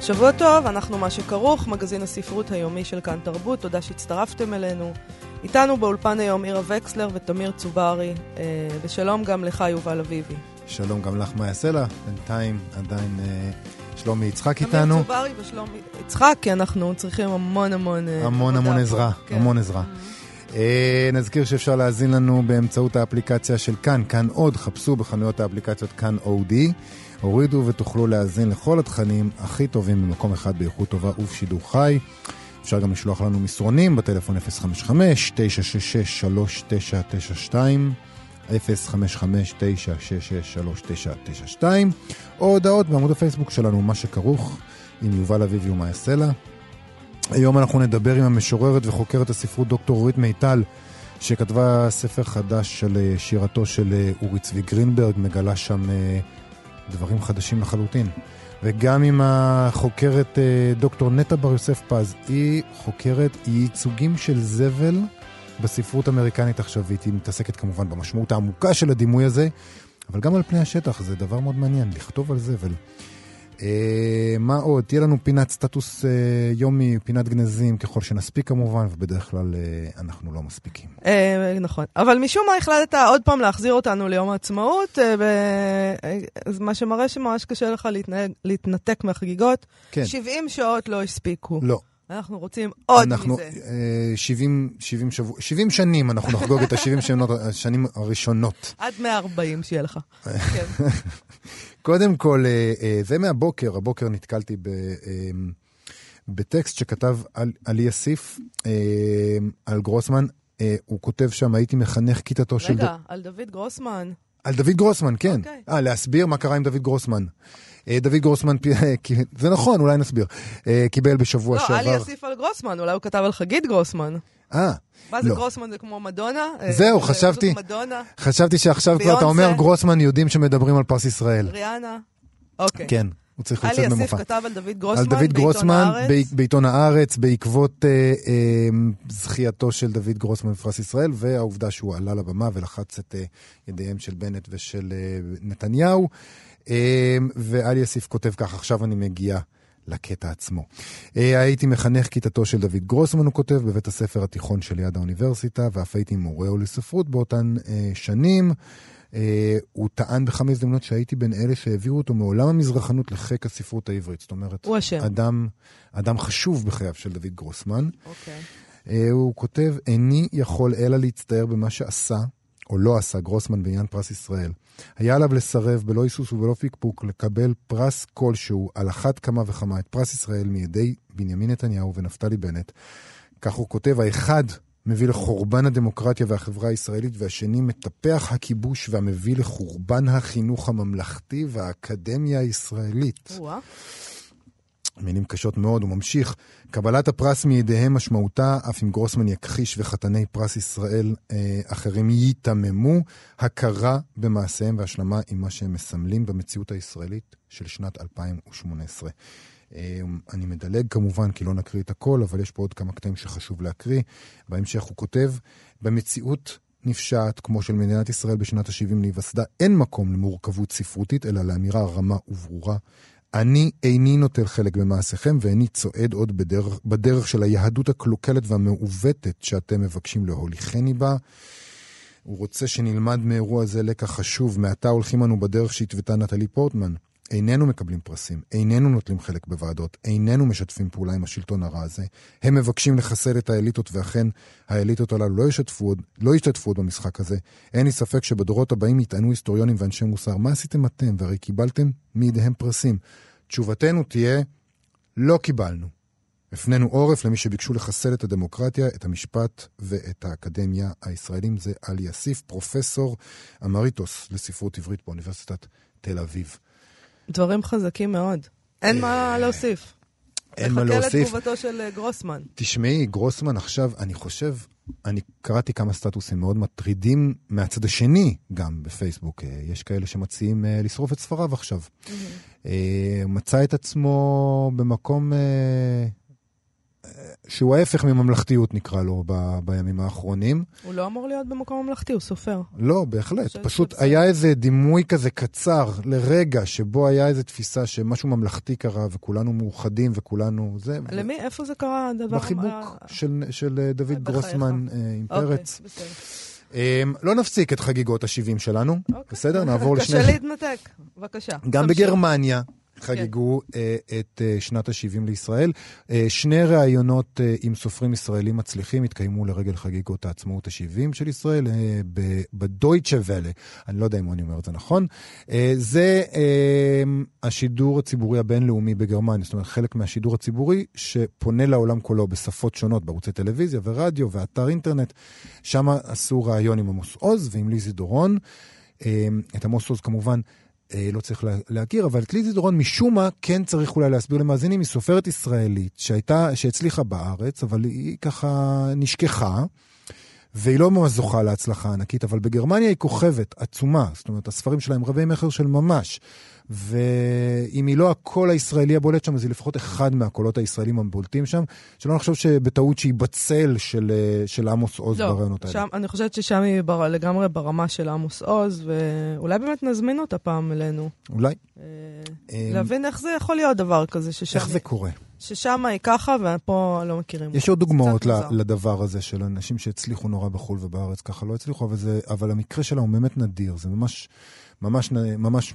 שבוע טוב, אנחנו מה שכרוך, מגזין הספרות היומי של כאן תרבות, תודה שהצטרפתם אלינו. איתנו באולפן היום עירה וקסלר ותמיר צוברי, אה, ושלום גם לך יובל אביבי. שלום גם לך, יעשה לה? בינתיים עדיין אה, שלומי יצחק איתנו. תמיר צוברי ושלומי יצחק, כי אנחנו צריכים המון המון... אה, המון המון עזרה. כן. המון עזרה. אה, נזכיר שאפשר להאזין לנו באמצעות האפליקציה של כאן, כאן עוד, חפשו בחנויות האפליקציות כאן אודי, הורידו ותוכלו להאזין לכל התכנים הכי טובים במקום אחד באיכות טובה ובשידור חי. אפשר גם לשלוח לנו מסרונים בטלפון 055-966-3992, 055-966-3992, או הודעות בעמוד הפייסבוק שלנו, מה שכרוך עם יובל אביבי ומה יעשה לה. היום אנחנו נדבר עם המשוררת וחוקרת הספרות דוקטור אורית מיטל, שכתבה ספר חדש של אה, שירתו של אה, אורי צבי גרינברג, מגלה שם אה, דברים חדשים לחלוטין. וגם עם החוקרת אה, דוקטור נטע בר יוסף פז, היא חוקרת ייצוגים של זבל בספרות אמריקנית עכשווית. היא מתעסקת כמובן במשמעות העמוקה של הדימוי הזה, אבל גם על פני השטח, זה דבר מאוד מעניין, לכתוב על זבל. אה, מה עוד? תהיה לנו פינת סטטוס אה, יומי, פינת גנזים, ככל שנספיק כמובן, ובדרך כלל אה, אנחנו לא מספיקים. אה, נכון. אבל משום מה החלטת עוד פעם להחזיר אותנו ליום העצמאות, אה, ו... אה, מה שמראה שממש קשה לך להתנהג, להתנתק מהחגיגות. כן. 70 שעות לא הספיקו. לא. אנחנו רוצים עוד אנחנו, מזה. אה, 70, 70, שבוע, 70 שנים אנחנו נחגוג את ה-70 שנות- השנים הראשונות. עד 140 שיהיה לך. כן. קודם כל, אה, אה, זה מהבוקר, הבוקר נתקלתי ב, אה, בטקסט שכתב על- עלי אסיף אה, על גרוסמן. הוא כותב שם, הייתי מחנך כיתתו של... רגע, על דוד גרוסמן. על דוד גרוסמן, כן. אוקיי. אה, להסביר מה קרה עם דוד גרוסמן. אה, דוד גרוסמן, כי- זה נכון, אולי נסביר. אה, קיבל בשבוע לא, שעבר... עלי אסיף על גרוסמן, אולי הוא כתב על חגית גרוסמן. אה, מה זה לא. גרוסמן זה כמו מדונה? אה, זהו, זה- חשבתי- מדונה, חשבתי שעכשיו כבר אתה. אומר גרוסמן, יודעים שמדברים על פרס ישראל. ריאנה. אוקיי. כן, הוא צריך לצאת אסיף במופע. כתב על דוד על גרוסמן דוד בעיתון גרוסמן הארץ. ב- בעיתון הארץ, בעקבות אה, אה, זכייתו של דוד גרוסמן בפרס ישראל, והעובדה שהוא עלה לבמה ולחץ את אה, ידיהם של בנט ושל אה, נתניהו. אה, ואלי אסיף כותב כך, עכשיו אני מגיע לקטע עצמו. אה, הייתי מחנך כיתתו של דוד גרוסמן, הוא כותב, בבית הספר התיכון שליד האוניברסיטה, ואף הייתי מורה לספרות באותן אה, שנים. אה, הוא טען בכמה הזדמנויות שהייתי בין אלה שהעבירו אותו מעולם המזרחנות לחיק הספרות העברית. זאת אומרת, הוא אשם. אדם, אדם חשוב בחייו של דוד גרוסמן. אוקיי. אה, הוא כותב, איני יכול אלא להצטער במה שעשה, או לא עשה, גרוסמן בעניין פרס ישראל. היה עליו לסרב בלא היסוס ובלא פקפוק לקבל פרס כלשהו, על אחת כמה וכמה, את פרס ישראל מידי בנימין נתניהו ונפתלי בנט. כך הוא כותב, האחד מביא לחורבן הדמוקרטיה והחברה הישראלית, והשני מטפח הכיבוש והמביא לחורבן החינוך הממלכתי והאקדמיה הישראלית. או-אה. מילים קשות מאוד, הוא ממשיך. קבלת הפרס מידיהם משמעותה, אף אם גרוסמן יכחיש וחתני פרס ישראל אה, אחרים ייתממו, הכרה במעשיהם והשלמה עם מה שהם מסמלים במציאות הישראלית של שנת 2018. אה, אני מדלג כמובן, כי לא נקריא את הכל, אבל יש פה עוד כמה קטעים שחשוב להקריא. בהמשך הוא כותב, במציאות נפשעת כמו של מדינת ישראל בשנת ה-70 להיווסדה, אין מקום למורכבות ספרותית, אלא לאמירה רמה וברורה. אני איני נוטל חלק במעשיכם, ואיני צועד עוד בדרך, בדרך של היהדות הקלוקלת והמעוותת שאתם מבקשים להוליכני בה. הוא רוצה שנלמד מאירוע זה לקח חשוב. מעתה הולכים אנו בדרך שהתוותה נטלי פורטמן. איננו מקבלים פרסים, איננו נוטלים חלק בוועדות, איננו משתפים פעולה עם השלטון הרע הזה. הם מבקשים לחסל את האליטות, ואכן האליטות הללו לא ישתפו עוד, לא ישתתפו עוד במשחק הזה. אין לי ספק שבדורות הבאים יטענו היסטוריונים ואנשי מוסר, מה עשיתם אתם? והרי קיבלתם מידיהם פרסים. תשובתנו תהיה, לא קיבלנו. הפנינו עורף למי שביקשו לחסל את הדמוקרטיה, את המשפט ואת האקדמיה הישראלים. זה עלי אסיף, פרופסור אמריטוס לספרות עברית באוניברסיטת תל אביב. דברים חזקים מאוד. אין מה להוסיף. אין מה להוסיף. לתגובתו של אה, גרוסמן. תשמעי, גרוסמן עכשיו, אני חושב, אני קראתי כמה סטטוסים מאוד מטרידים מהצד השני, גם בפייסבוק. אה, יש כאלה שמציעים אה, לשרוף את ספריו עכשיו. מצא את עצמו במקום שהוא ההפך מממלכתיות, נקרא לו, ב- בימים האחרונים. הוא לא אמור להיות במקום ממלכתי, הוא סופר. לא, בהחלט. פשוט שבסדר. היה איזה דימוי כזה קצר לרגע, שבו היה איזו תפיסה שמשהו ממלכתי קרה, וכולנו מאוחדים, וכולנו זה. למי, איפה זה קרה, הדבר? בחיבוק ה- של, של אה, דוד בחייך. גרוסמן אה, עם אוקיי, פרץ. בסדר. אמ, לא נפסיק את חגיגות ה-70 שלנו, אוקיי. בסדר? נעבור לשני... קשה להתנתק, בבקשה. גם תמשיך. בגרמניה חגגו אה, את אה, שנת ה-70 לישראל. אה, שני ראיונות עם סופרים ישראלים מצליחים התקיימו לרגל חגיגות העצמאות ה-70 של ישראל בדויטשה ואלה. אני לא יודע אם אני אומר את זה נכון. זה השידור הציבורי הבינלאומי בגרמניה, זאת אומרת חלק מהשידור הציבורי שפונה לעולם כולו בשפות שונות, בערוצי טלוויזיה ורדיו ואתר אינטרנט. שם עשו ראיון עם עמוס עוז ועם ליזי דורון. את עמוס עוז כמובן לא צריך לה- להכיר, אבל את ליזי דורון משום מה כן צריך אולי להסביר למאזינים, היא סופרת ישראלית שהייתה, שהצליחה בארץ, אבל היא ככה נשכחה. והיא לא ממש זוכה להצלחה ענקית, אבל בגרמניה היא כוכבת עצומה, זאת אומרת, הספרים שלה הם רבי מכר של ממש. ואם היא לא הקול הישראלי הבולט שם, אז היא לפחות אחד מהקולות הישראלים הבולטים שם, שלא נחשוב שבטעות שהיא בצל של, אה, של עמוס עוז לא, ברעיונות האלה. אני חושבת ששם היא בר, לגמרי ברמה של עמוס עוז, ואולי באמת נזמין אותה פעם אלינו. אולי. אה, אה, להבין איך זה יכול להיות דבר כזה, ששם, איך זה קורה? ששם היא ככה ופה לא מכירים. יש עוד דוגמאות לדבר הזה של אנשים שהצליחו נורא בחו"ל ובארץ ככה לא הצליחו, אבל, זה, אבל המקרה שלה הוא באמת נדיר, זה ממש, ממש, ממש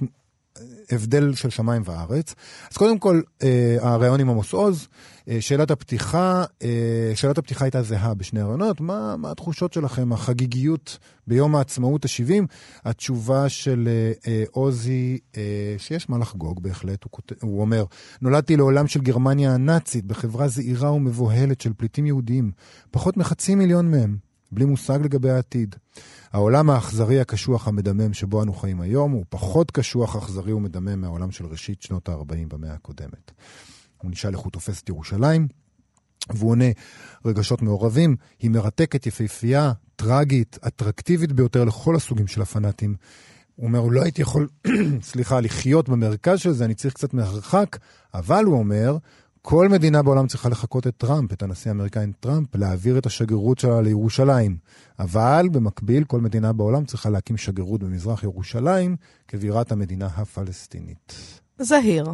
הבדל של שמיים וארץ. אז קודם כל, אה, הריאיון עם עמוס עוז, אה, שאלת הפתיחה, אה, שאלת הפתיחה הייתה זהה בשני הריאיונות, מה, מה התחושות שלכם, החגיגיות ביום העצמאות ה-70? התשובה של אה, אה, עוזי, אה, שיש מה לחגוג בהחלט, הוא, כות... הוא אומר, נולדתי לעולם של גרמניה הנאצית, בחברה זעירה ומבוהלת של פליטים יהודים, פחות מחצי מיליון מהם, בלי מושג לגבי העתיד. העולם האכזרי הקשוח המדמם שבו אנו חיים היום הוא פחות קשוח, אכזרי ומדמם מהעולם של ראשית שנות ה-40 במאה הקודמת. הוא נשאל איך הוא תופס את ירושלים, והוא עונה, רגשות מעורבים, היא מרתקת, יפהפייה, טרגית, אטרקטיבית ביותר לכל הסוגים של הפנאטים. הוא אומר, לא הייתי יכול, סליחה, לחיות במרכז של זה, אני צריך קצת מרחק, אבל הוא אומר, כל מדינה בעולם צריכה לחקות את טראמפ, את הנשיא האמריקאי טראמפ, להעביר את השגרירות שלה לירושלים. אבל במקביל, כל מדינה בעולם צריכה להקים שגרירות במזרח ירושלים כבירת המדינה הפלסטינית. זהיר.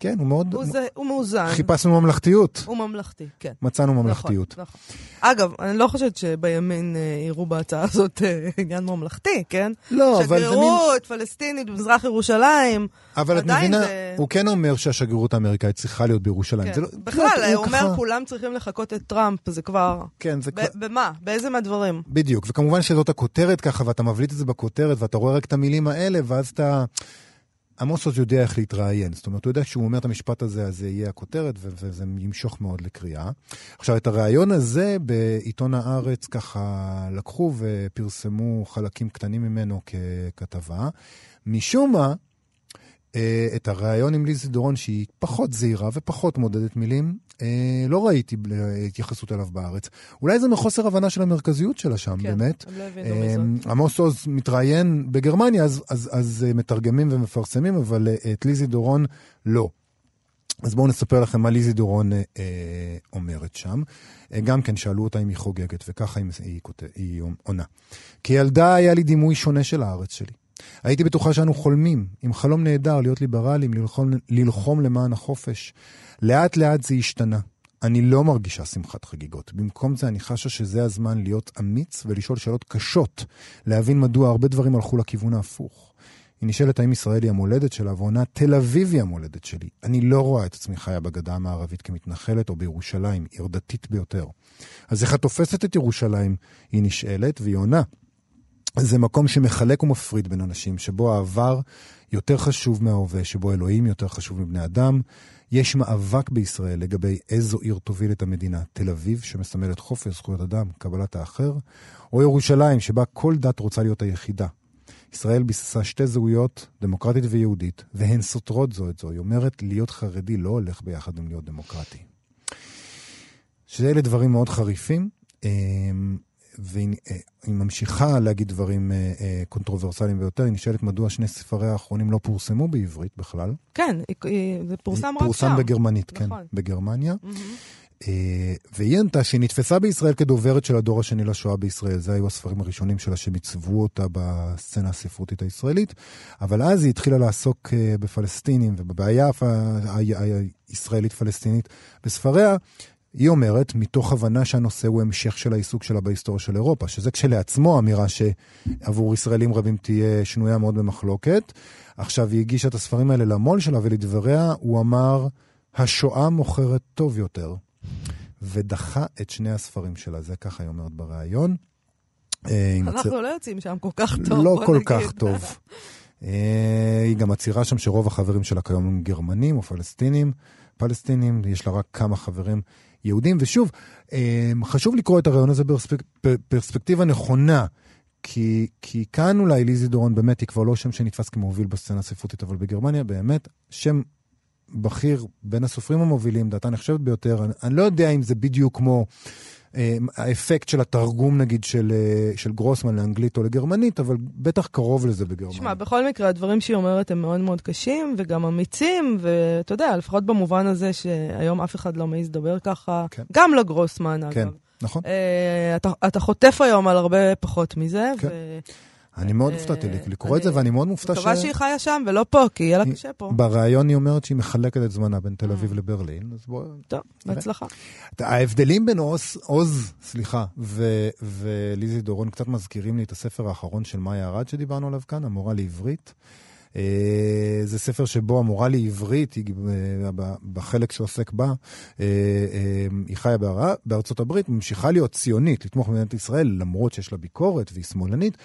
כן, הוא מאוד... הוא, זה, הוא מאוזן. חיפשנו ממלכתיות, הוא ממלכתי, כן. מצאנו נכון, ממלכתיות. נכון. אגב, אני לא חושבת שבימין אה, יראו בהצעה הזאת אה, עניין ממלכתי, כן? לא, אבל זה מין... שגרירות פלסטינית במזרח ירושלים. אבל את מבינה, זה- הוא כן אומר שהשגרירות האמריקאית צריכה להיות בירושלים. כן. זה לא- בכלל, לא, הוא אומר, ככה- כולם צריכים לחקות את טראמפ, זה כבר... כן, זה כבר... במה? באיזה מהדברים? בדיוק, וכמובן שזאת הכותרת ככה, ואתה מבליט את זה בכותרת, ואתה רואה רק את המילים האלה, ואז אתה... עמוס עוז יודע איך להתראיין, זאת אומרת, הוא יודע שהוא אומר את המשפט הזה, אז זה יהיה הכותרת, וזה ימשוך מאוד לקריאה. עכשיו, את הריאיון הזה בעיתון הארץ ככה לקחו ופרסמו חלקים קטנים ממנו ככתבה. משום מה, את הריאיון עם ליזי דורון, שהיא פחות זהירה ופחות מודדת מילים, אה, לא ראיתי התייחסות אליו בארץ. אולי זה מחוסר הבנה של המרכזיות שלה שם, כן, באמת. הם לא הבינו מזאת. אה, עמוס עוז מתראיין בגרמניה, אז, אז, אז אה, מתרגמים ומפרסמים, אבל אה, את ליזי דורון לא. אז בואו נספר לכם מה ליזי דורון אה, אה, אומרת שם. אה, גם כן שאלו אותה אם היא חוגגת, וככה היא, היא, כות- היא עונה. כילדה היה לי דימוי שונה של הארץ שלי. הייתי בטוחה שאנו חולמים, עם חלום נהדר להיות ליברליים, ללחום, ללחום למען החופש. לאט לאט זה השתנה. אני לא מרגישה שמחת חגיגות. במקום זה אני חשה שזה הזמן להיות אמיץ ולשאול שאלות קשות, להבין מדוע הרבה דברים הלכו לכיוון ההפוך. היא נשאלת האם ישראל היא המולדת שלה, ועונה תל אביב היא המולדת שלי. אני לא רואה את עצמי חיה בגדה המערבית כמתנחלת או בירושלים, עיר דתית ביותר. אז איך את תופסת את ירושלים? היא נשאלת, והיא עונה. זה מקום שמחלק ומפריד בין אנשים, שבו העבר יותר חשוב מההווה, שבו אלוהים יותר חשוב מבני אדם. יש מאבק בישראל לגבי איזו עיר תוביל את המדינה. תל אביב, שמסמלת חופש, זכויות אדם, קבלת האחר, או ירושלים, שבה כל דת רוצה להיות היחידה. ישראל ביססה שתי זהויות, דמוקרטית ויהודית, והן סותרות זו את זו. היא אומרת, להיות חרדי לא הולך ביחד עם להיות דמוקרטי. שאלה דברים מאוד חריפים, אמ, והיא ממשיכה להגיד דברים אה, אה, קונטרוברסליים ביותר. היא נשאלת מדוע שני ספריה האחרונים לא פורסמו בעברית בכלל. כן, זה פורסם רק שם. פורסם בגרמנית, כן, נכון. בגרמניה. אה, והיא ענתה שהיא נתפסה בישראל כדוברת של הדור השני לשואה בישראל. זה היו הספרים הראשונים שלה שמיצבו אותה בסצנה הספרותית הישראלית. אבל אז היא התחילה לעסוק בפלסטינים ובבעיה הישראלית-פלסטינית בספריה. היא אומרת, מתוך הבנה שהנושא הוא המשך של העיסוק שלה בהיסטוריה של אירופה, שזה כשלעצמו אמירה שעבור ישראלים רבים תהיה שנויה מאוד במחלוקת. עכשיו, היא הגישה את הספרים האלה למו"ל שלה, ולדבריה הוא אמר, השואה מוכרת טוב יותר, ודחה את שני הספרים שלה, זה ככה היא אומרת בריאיון. אה, אנחנו הצ... לא יוצאים שם כל כך טוב, לא כל נגיד. כך טוב. אה, היא גם מצהירה שם שרוב החברים שלה כיום הם גרמנים או פלסטינים. פלסטינים, יש לה רק כמה חברים יהודים. ושוב, אמ, חשוב לקרוא את הרעיון הזה בפרספקטיבה נכונה. כי, כי כאן אולי ליזי דורון באמת היא כבר לא שם שנתפס כמוביל בסצנה הספרותית, אבל בגרמניה באמת שם בכיר בין הסופרים המובילים, דעתה נחשבת ביותר. אני, אני לא יודע אם זה בדיוק כמו האפקט של התרגום נגיד של, אה, של גרוסמן לאנגלית או לגרמנית, אבל בטח קרוב לזה בגרמניה. תשמע, בכל מקרה, הדברים שהיא אומרת הם מאוד מאוד קשים וגם אמיצים, ואתה יודע, לפחות במובן הזה שהיום אף אחד לא מעז לדבר ככה, כן. גם לגרוסמן, כן. אגב. נכון. Uh, אתה, אתה חוטף היום על הרבה פחות מזה. כן. ו... אני מאוד הופתעתי אה, לקרוא את זה, ואני מאוד מופתע ש... מקווה שהיא חיה שם ולא פה, כי יהיה לה קשה פה. בראיון היא אומרת שהיא מחלקת את זמנה בין תל אביב mm. לברלין, אז בואו... טוב, בהצלחה. ההבדלים בין עוז, סליחה, וליזי דורון קצת מזכירים לי את הספר האחרון של מאיה ארד שדיברנו עליו כאן, המורה לעברית. אה, זה ספר שבו המורה לעברית, אה, בחלק שעוסק בה, היא חיה בארצות הברית, ממשיכה להיות ציונית, לתמוך במדינת ישראל, למרות שיש לה ביקורת והיא שמאלנית,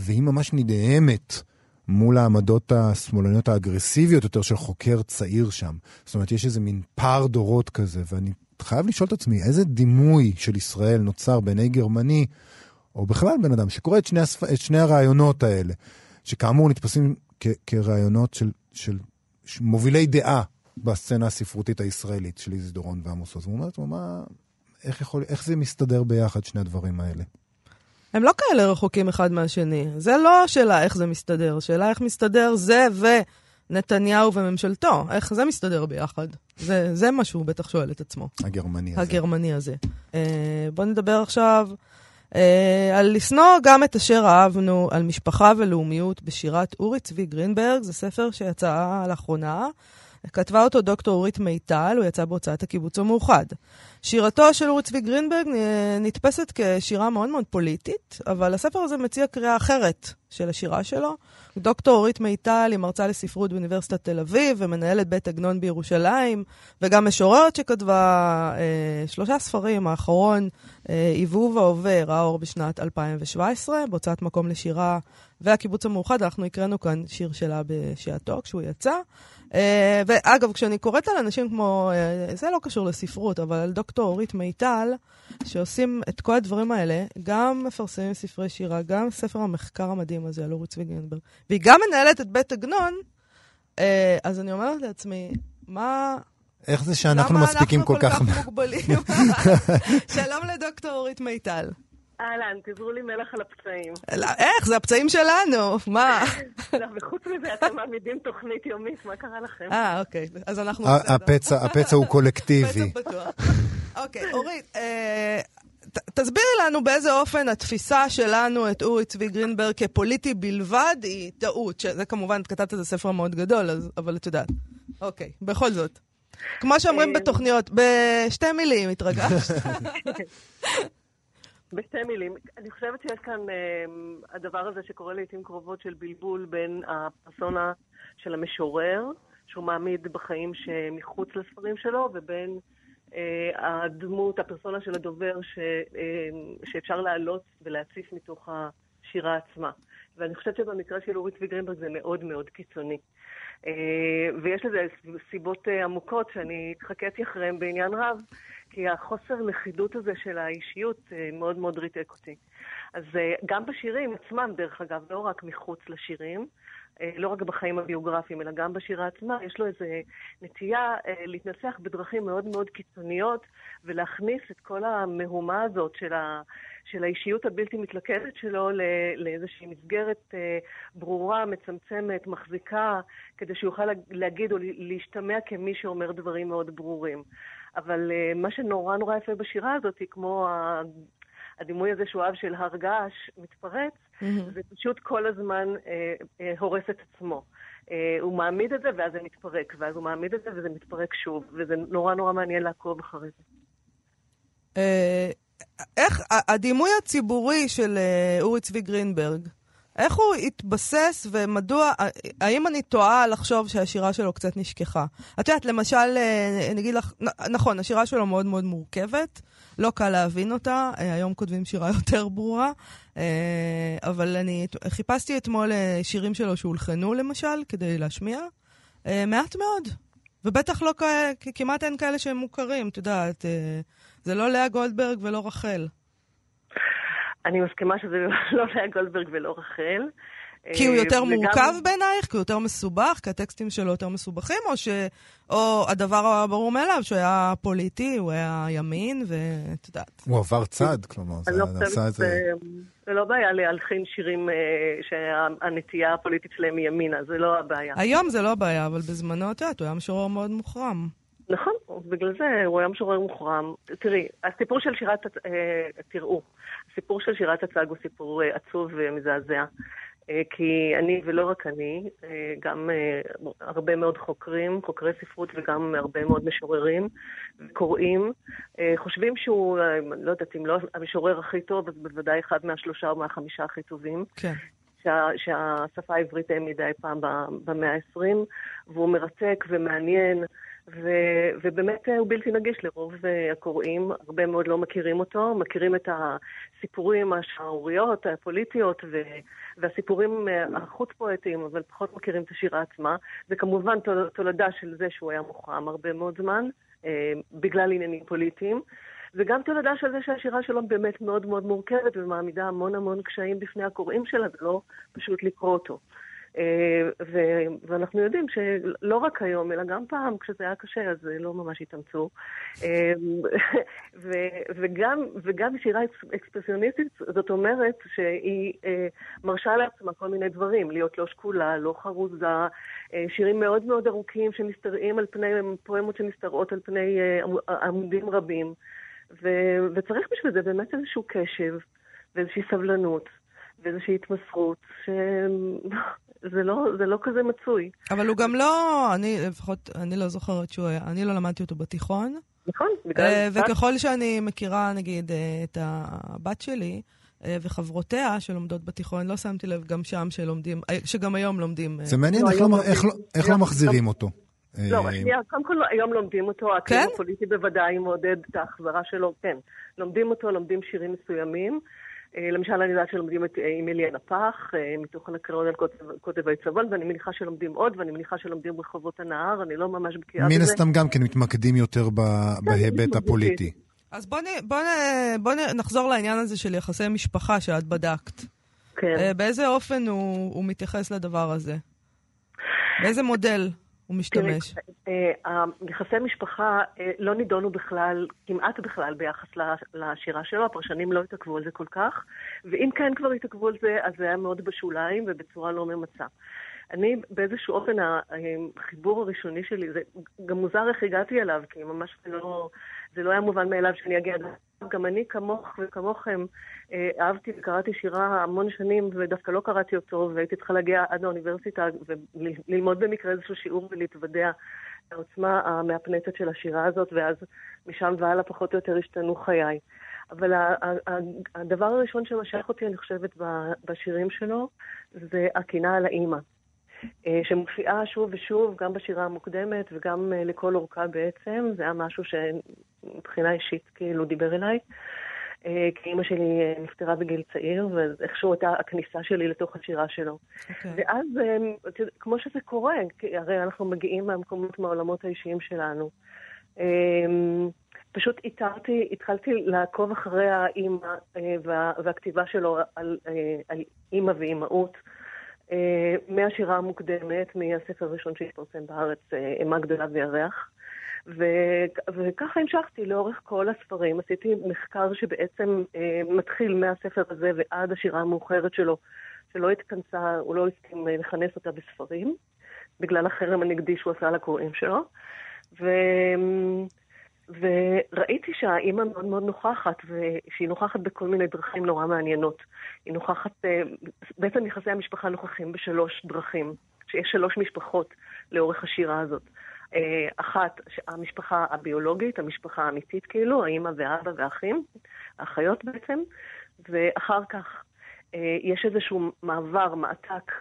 והיא ממש נדהמת מול העמדות השמאלניות האגרסיביות יותר של חוקר צעיר שם. זאת אומרת, יש איזה מין פער דורות כזה, ואני חייב לשאול את עצמי, איזה דימוי של ישראל נוצר בעיני גרמני, או בכלל בן אדם, שקורא את שני, הספ... את שני הרעיונות האלה, שכאמור נתפסים כ... כרעיונות של, של מובילי דעה בסצנה הספרותית הישראלית של איזי דורון ועמוס עוז. הוא אומר מה, איך, יכול, איך זה מסתדר ביחד, שני הדברים האלה? הם לא כאלה רחוקים אחד מהשני. זה לא השאלה איך זה מסתדר, השאלה איך מסתדר זה ונתניהו וממשלתו, איך זה מסתדר ביחד. זה, זה מה שהוא בטח שואל את עצמו. הגרמני הזה. הגרמני הזה. אה, בואו נדבר עכשיו אה, על לשנוא גם את אשר אהבנו, על משפחה ולאומיות בשירת אורי צבי גרינברג, זה ספר שיצא לאחרונה. כתבה אותו דוקטור אורית מיטל, הוא יצא בהוצאת הקיבוץ המאוחד. שירתו של אורי צבי גרינברג נתפסת כשירה מאוד מאוד פוליטית, אבל הספר הזה מציע קריאה אחרת של השירה שלו. דוקטור אורית מיטל היא מרצה לספרות באוניברסיטת תל אביב ומנהלת בית עגנון בירושלים, וגם משוררת שכתבה אה, שלושה ספרים, האחרון, אה, עיבוב ההווה, ראה אור בשנת 2017, בהוצאת מקום לשירה והקיבוץ המאוחד, אנחנו הקראנו כאן שיר שלה בשעתו כשהוא יצא. Uh, ואגב, כשאני קוראת על אנשים כמו, uh, זה לא קשור לספרות, אבל על דוקטור אורית מיטל, שעושים את כל הדברים האלה, גם מפרסמים ספרי שירה, גם ספר המחקר המדהים הזה על אורי צבי גרינברג, והיא גם מנהלת את בית עגנון, uh, אז אני אומרת לעצמי, מה... איך זה שאנחנו מספיקים כל כך... למה אנחנו כל כך מוגבלים? שלום לדוקטור אורית מיטל. אהלן, תזרו לי מלח על הפצעים. איך? זה הפצעים שלנו, מה? לא, וחוץ מזה, אתם מעמידים תוכנית יומית, מה קרה לכם? אה, אוקיי, אז אנחנו... הפצע הוא קולקטיבי. פצע בטוח. אוקיי, אורית, אה, תסבירי לנו באיזה אופן התפיסה שלנו את אורי צבי גרינברג כפוליטי בלבד היא טעות. זה כמובן, את כתבת איזה ספר מאוד גדול, אבל את יודעת. אוקיי, בכל זאת. כמו שאומרים אה, בתוכניות, בשתי מילים התרגשת. בשתי מילים. אני חושבת שיש כאן אה, הדבר הזה שקורה לעיתים קרובות של בלבול בין הפרסונה של המשורר, שהוא מעמיד בחיים שמחוץ לספרים שלו, ובין אה, הדמות, הפרסונה של הדובר ש, אה, שאפשר להעלות ולהציף מתוך השירה עצמה. ואני חושבת שבמקרה של אורי צבי גרינברג זה מאוד מאוד קיצוני. אה, ויש לזה סיבות אה, עמוקות שאני התחקיתי אחריהן בעניין רב, כי החוסר לכידות הזה של האישיות אה, מאוד מאוד ריתק אותי. אז גם בשירים עצמם, דרך אגב, לא רק מחוץ לשירים, לא רק בחיים הביוגרפיים, אלא גם בשירה עצמה, יש לו איזו נטייה להתנצח בדרכים מאוד מאוד קיצוניות ולהכניס את כל המהומה הזאת של, ה, של האישיות הבלתי מתלכדת שלו לאיזושהי מסגרת אה, ברורה, מצמצמת, מחזיקה, כדי שיוכל להגיד או להשתמע כמי שאומר דברים מאוד ברורים. אבל אה, מה שנורא נורא יפה בשירה הזאת, היא כמו הדימוי הזה שהוא אהב של הר געש מתפרץ, mm-hmm. זה פשוט כל הזמן אה, אה, הורס את עצמו. אה, הוא מעמיד את זה ואז זה מתפרק, ואז הוא מעמיד את זה וזה מתפרק שוב, וזה נורא נורא מעניין לעקוב אחרי זה. אה, איך, הדימוי הציבורי של אה, אורי צבי גרינברג, איך הוא התבסס ומדוע, האם אני טועה לחשוב שהשירה שלו קצת נשכחה? את יודעת, למשל, אה, אני אגיד לך, נכון, השירה שלו מאוד מאוד מורכבת, לא קל להבין אותה, אה, היום כותבים שירה יותר ברורה, אבל אני חיפשתי אתמול שירים שלו שהולחנו למשל, כדי להשמיע, מעט מאוד. ובטח לא, כמעט אין כאלה שהם מוכרים, את יודעת. זה לא לאה גולדברג ולא רחל. אני מסכימה שזה לא לאה גולדברג ולא רחל. כי הוא יותר וגם... מורכב בעינייך? כי הוא יותר מסובך? כי הטקסטים שלו יותר מסובכים? או, ש... או הדבר הברור מאליו, שהוא היה פוליטי, הוא היה ימין, ואת יודעת. הוא עבר צד, כלומר, זה לא עשה את זה... זה לא בעיה להלחין שירים אה, שהנטייה הפוליטית שלהם היא ימינה, זה לא הבעיה. היום זה לא בעיה, אבל בזמנו, את יודעת, הוא היה משורר מאוד מוחרם. נכון, בגלל זה הוא היה משורר מוחרם. תראי, הסיפור של שירת, אה, תראו, הסיפור של שירת הצג הוא סיפור אה, עצוב ומזעזע. אה, כי אני, ולא רק אני, אה, גם אה, הרבה מאוד חוקרים, חוקרי ספרות וגם הרבה מאוד משוררים וקוראים, אה, חושבים שהוא, אה, לא יודעת אם לא המשורר הכי טוב, אז בוודאי אחד מהשלושה או מהחמישה הכי טובים. כן. שה, שהשפה העברית העמידה אי פעם במאה ה-20, והוא מרתק ומעניין. ו, ובאמת אה, הוא בלתי נגיש לרוב אה, הקוראים, הרבה מאוד לא מכירים אותו, מכירים את הסיפורים, השערוריות הפוליטיות ו, והסיפורים אה, החוץ-פואטיים, אבל פחות מכירים את השירה עצמה. זה כמובן תולדה של זה שהוא היה מוחם הרבה מאוד זמן, בגלל עניינים פוליטיים. וגם תולדה של זה שהשירה שלו באמת מאוד מאוד מורכבת ומעמידה המון המון קשיים בפני הקוראים שלה, זה לא פשוט לקרוא אותו. אה, ואנחנו יודעים שלא רק היום, אלא גם פעם, כשזה היה קשה, אז לא ממש התאמצו. אה, וגם, וגם שירה אקספרסיוניסטית, זאת אומרת שהיא אה, מרשה לעצמה כל מיני דברים, להיות לא שקולה, לא חרוזה, שירים מאוד מאוד ארוכים שמשתרעים על פני, פואמות שמשתרעות על פני עמודים רבים. וצריך בשביל זה באמת איזשהו קשב ואיזושהי סבלנות. ואיזושהי התמסרות, שזה לא, זה לא כזה מצוי. אבל הוא גם לא, אני לפחות, אני לא זוכרת שהוא היה, אני לא למדתי אותו בתיכון. נכון, בגלל... אה, וככל שאני מכירה, נגיד, אה, את הבת שלי, אה, וחברותיה שלומדות בתיכון, לא שמתי לב גם שם שלומדים, שגם היום לומדים. זה מעניין לא, איך, לא, איך, לא, איך לא מחזירים אותו. לא, שנייה, קודם כל היום לומדים אותו, האקלים כן? הפוליטי בוודאי מעודד את ההחזרה שלו, כן. לומדים אותו, לומדים שירים מסוימים. אה, למשל, אני יודעת שלומדים את אה, נפח, אה, מתוכן הקריאון על קוטב העצבון, ואני מניחה שלומדים עוד, ואני מניחה שלומדים רחובות הנהר, אני לא ממש בקיאה בזה. מן הסתם גם כן מתמקדים יותר כן, בהיבט הפוליטי. אז בואו בוא, בוא נחזור לעניין הזה של יחסי משפחה שאת בדקת. כן. באיזה אופן הוא, הוא מתייחס לדבר הזה? באיזה מודל? הוא משתמש? תראי, יחסי משפחה אה, לא נידונו בכלל, כמעט בכלל, ביחס לשירה שלו, הפרשנים לא התעכבו על זה כל כך, ואם כן כבר התעכבו על זה, אז זה היה מאוד בשוליים ובצורה לא ממצה. אני באיזשהו אופן, החיבור הראשוני שלי, זה גם מוזר איך הגעתי אליו, כי ממש לא, זה לא היה מובן מאליו שאני אגיע גם אני כמוך וכמוכם אה, אהבתי וקראתי שירה המון שנים ודווקא לא קראתי אותו והייתי צריכה להגיע עד לאוניברסיטה וללמוד במקרה איזשהו שיעור ולהתוודע לעוצמה המהפנטת של השירה הזאת ואז משם והלאה פחות או יותר השתנו חיי. אבל הדבר הראשון שמשך אותי, אני חושבת, בשירים שלו זה הקינה על האימא. אה, שמופיעה שוב ושוב, גם בשירה המוקדמת וגם אה, לכל אורכה בעצם. זה היה משהו שמבחינה אישית כאילו דיבר אליי. אה, כי אימא שלי נפטרה בגיל צעיר, ואיכשהו הייתה הכניסה שלי לתוך השירה שלו. Okay. אוקיי. ואז, כמו שזה קורה, כי הרי אנחנו מגיעים מהמקומות, מהעולמות האישיים שלנו. פשוט איתרתי, התחלתי לעקוב אחרי האימא וה, והכתיבה שלו על, על אימא ואימהות. אה, מהשירה המוקדמת, מהספר הראשון שהתפרסם בארץ, אה, אימה גדולה וירח. ו- וככה המשכתי לאורך כל הספרים. עשיתי מחקר שבעצם אה, מתחיל מהספר הזה ועד השירה המאוחרת שלו, שלא התכנסה, הוא לא הסכים אה, לכנס אותה בספרים, בגלל החרם הנגדי שהוא עשה לקוראים שלו. ו- וראיתי שהאימא מאוד מאוד נוכחת, ושהיא נוכחת בכל מיני דרכים נורא מעניינות. היא נוכחת, אה, בעצם יחסי המשפחה נוכחים בשלוש דרכים, שיש שלוש משפחות לאורך השירה הזאת. אה, אחת, המשפחה הביולוגית, המשפחה האמיתית כאילו, האימא ואבא ואחים, האחיות בעצם, ואחר כך אה, יש איזשהו מעבר, מעתק,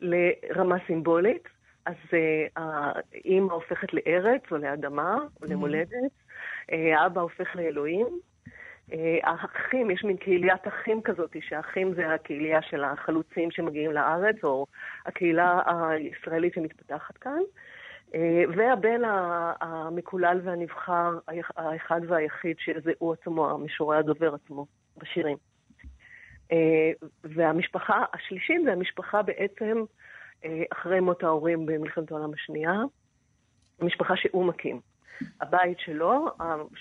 לרמה סימבולית, אז uh, האימא הופכת לארץ או לאדמה או למולדת, uh, האבא הופך לאלוהים. Uh, האחים, יש מין קהיליית אחים כזאת, שהאחים זה הקהילייה של החלוצים שמגיעים לארץ, או הקהילה הישראלית שמתפתחת כאן. והבן המקולל והנבחר, האחד והיחיד, שזה הוא עצמו, המשורר הדובר עצמו, בשירים. והמשפחה השלישית זה המשפחה בעצם אה, אחרי מות ההורים במלחמת העולם השנייה, המשפחה שהוא מקים. הבית שלו,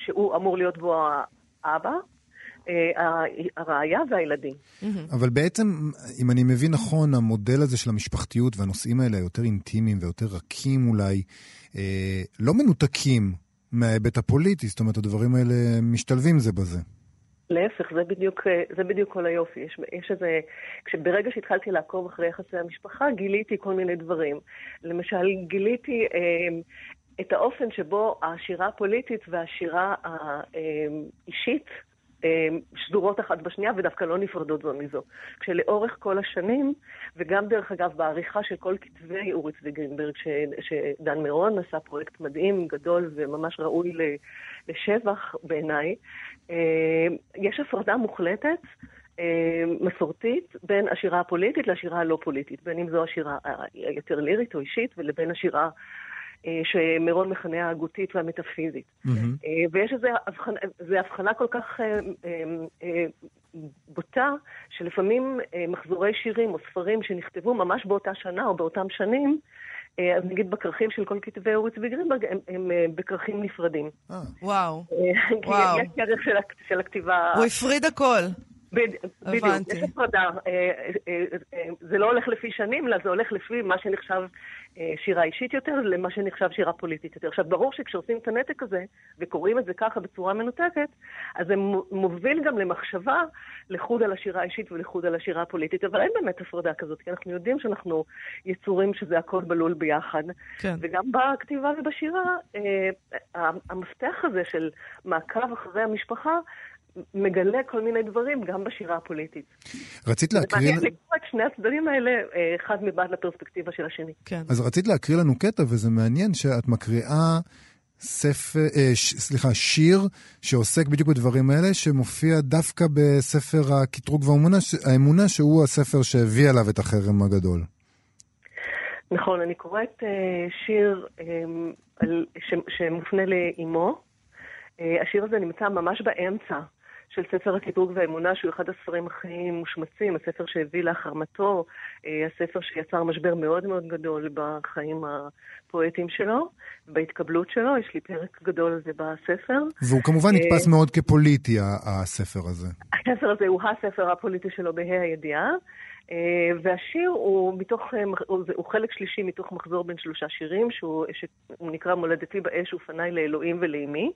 שהוא אמור להיות בו האבא, אה, הרעיה והילדים. אבל בעצם, אם אני מבין נכון, המודל הזה של המשפחתיות והנושאים האלה היותר אינטימיים ויותר רכים אולי, אה, לא מנותקים מההיבט הפוליטי, זאת אומרת, הדברים האלה משתלבים זה בזה. להפך, זה בדיוק, זה בדיוק כל היופי. יש, יש איזה... כשברגע שהתחלתי לעקוב אחרי יחסי המשפחה, גיליתי כל מיני דברים. למשל, גיליתי אה, את האופן שבו השירה הפוליטית והשירה האישית אה, שזורות אחת בשנייה ודווקא לא נפרדות זו מזו. כשלאורך כל השנים, וגם דרך אגב בעריכה של כל כתבי אורי צבי גרינברג, שדן מירון עשה פרויקט מדהים, גדול וממש ראוי לשבח בעיניי, אה, יש הפרדה מוחלטת. אה, מסורתית בין השירה הפוליטית לשירה הלא פוליטית, בין אם זו השירה היותר לירית או אישית ולבין השירה אה, שמירון מכנה ההגותית והמטאפיזית. Mm-hmm. ויש איזו הבחנה, הבחנה כל כך בוטה, שלפעמים מחזורי שירים או ספרים שנכתבו ממש באותה שנה או באותם שנים, אז נגיד בכרכים של כל כתבי אורי צבי גרינברג, הם, הם הם נפרדים. וואו, וואו. יש ערך של, של הכתיבה... הוא הפריד הכל. בדיוק, יש הפרדה. זה לא הולך לפי שנים, אלא זה הולך לפי מה שנחשב אה, שירה אישית יותר למה שנחשב שירה פוליטית יותר. עכשיו, ברור שכשעושים את הנתק הזה, וקוראים את זה ככה בצורה מנותקת, אז זה מוביל גם למחשבה לחוד על השירה האישית ולחוד על השירה הפוליטית, אבל אין באמת הפרדה כזאת, כי אנחנו יודעים שאנחנו יצורים שזה הכל בלול ביחד. כן. וגם בכתיבה ובשירה, אה, המפתח הזה של מעקב אחרי המשפחה, מגלה כל מיני דברים גם בשירה הפוליטית. רצית להקריא... זה מעניין לקרוא את שני הצדדים האלה, אה, אחד מבעד לפרספקטיבה של השני. כן. אז רצית להקריא לנו קטע, וזה מעניין שאת מקריאה ספר, אה, ש, סליחה, שיר שעוסק בדיוק בדברים האלה, שמופיע דווקא בספר הקטרוג והאמונה, שהוא הספר שהביא עליו את החרם הגדול. נכון, אני קוראת אה, שיר אה, ש, שמופנה לאימו. אה, השיר הזה נמצא ממש באמצע של ספר הקטרוג והאמונה, שהוא אחד הספרים הכי מושמצים, הספר שהביא להחרמתו, אה, הספר שיצר משבר מאוד מאוד גדול בחיים הפואטיים שלו, בהתקבלות שלו, יש לי פרק גדול על זה בספר. והוא כמובן אה, נתפס מאוד כפוליטי, הספר הזה. הספר הזה הוא הספר הפוליטי שלו בה"א הידיעה. אה, והשיר הוא מתוך, הוא חלק שלישי מתוך מחזור בין שלושה שירים, שהוא, שהוא נקרא מולדתי באש ופניי לאלוהים ולאימי.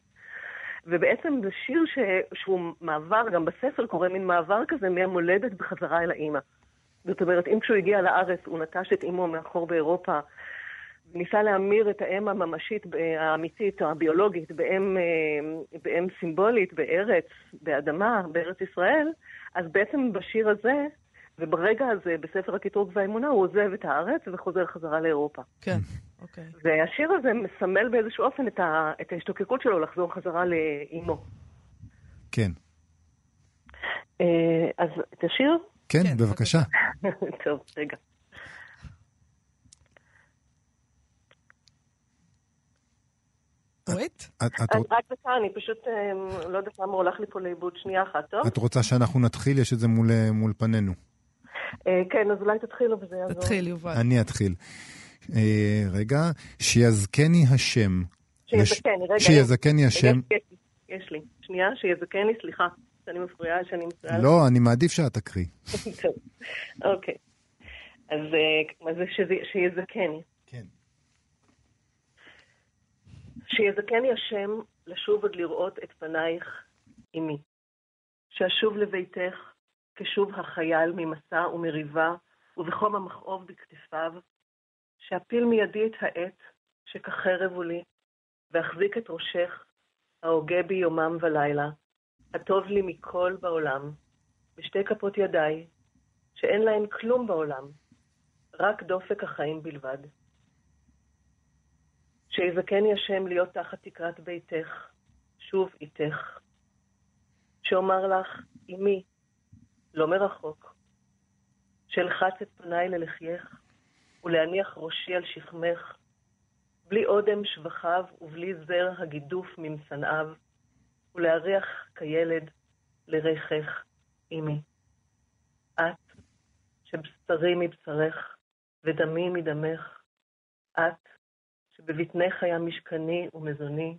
ובעצם זה שיר ש... שהוא מעבר, גם בספר קורה מין מעבר כזה מהמולדת בחזרה אל האימא. זאת אומרת, אם כשהוא הגיע לארץ הוא נטש את אימו מאחור באירופה, ניסה להמיר את האם הממשית, האמיתית או הביולוגית, באם, אה, באם סימבולית, בארץ, באדמה, בארץ ישראל, אז בעצם בשיר הזה וברגע הזה, בספר הקטרוג והאמונה, הוא עוזב את הארץ וחוזר חזרה לאירופה. כן, אוקיי. והשיר הזה מסמל באיזשהו אופן את, ה, את ההשתוקקות שלו לחזור חזרה לאימו. כן. אה, אז את השיר? כן, כן, בבקשה. טוב, רגע. את- את רוצ- רק דקה, אני פשוט אה, לא יודעת למה הוא הלך לי פה לאיבוד שנייה אחת, טוב? את רוצה שאנחנו נתחיל? יש את זה מול, מול פנינו. אה, כן, אז אולי תתחילו וזה יעזור. תתחיל, יובל. אני אתחיל. אה, רגע, שיזכני השם. שיזכני, רגע. שיזכני השם. יש, יש, יש לי. שנייה, שיזכני, סליחה, שאני מפריעה, שאני מפריעה. לא, אני מעדיף שאת תקריא. טוב, אוקיי. אז אה, מה זה שזה- שיזכני? כן. שיזכני השם לשוב עוד לראות את פנייך עמי. שאשוב לביתך כשוב החייל ממסע ומריבה ובחום המכאוב בכתפיו. שאפיל מידי את העט שכחרב הוא לי, ואחזיק את ראשך ההוגה בי יומם ולילה, הטוב לי מכל בעולם, בשתי כפות ידיי, שאין להן כלום בעולם, רק דופק החיים בלבד. שיזכני השם להיות תחת תקרת ביתך, שוב איתך. שאומר לך, אמי, לא מרחוק, שאלחץ את פניי ללחייך, ולהניח ראשי על שכמך, בלי אודם שבחיו ובלי זר הגידוף ממשנאיו, ולהריח כילד לריחך, אמי. את, שבשרי מבשרך, ודמי מדמך, את, שבבטנך היה משכני ומזוני,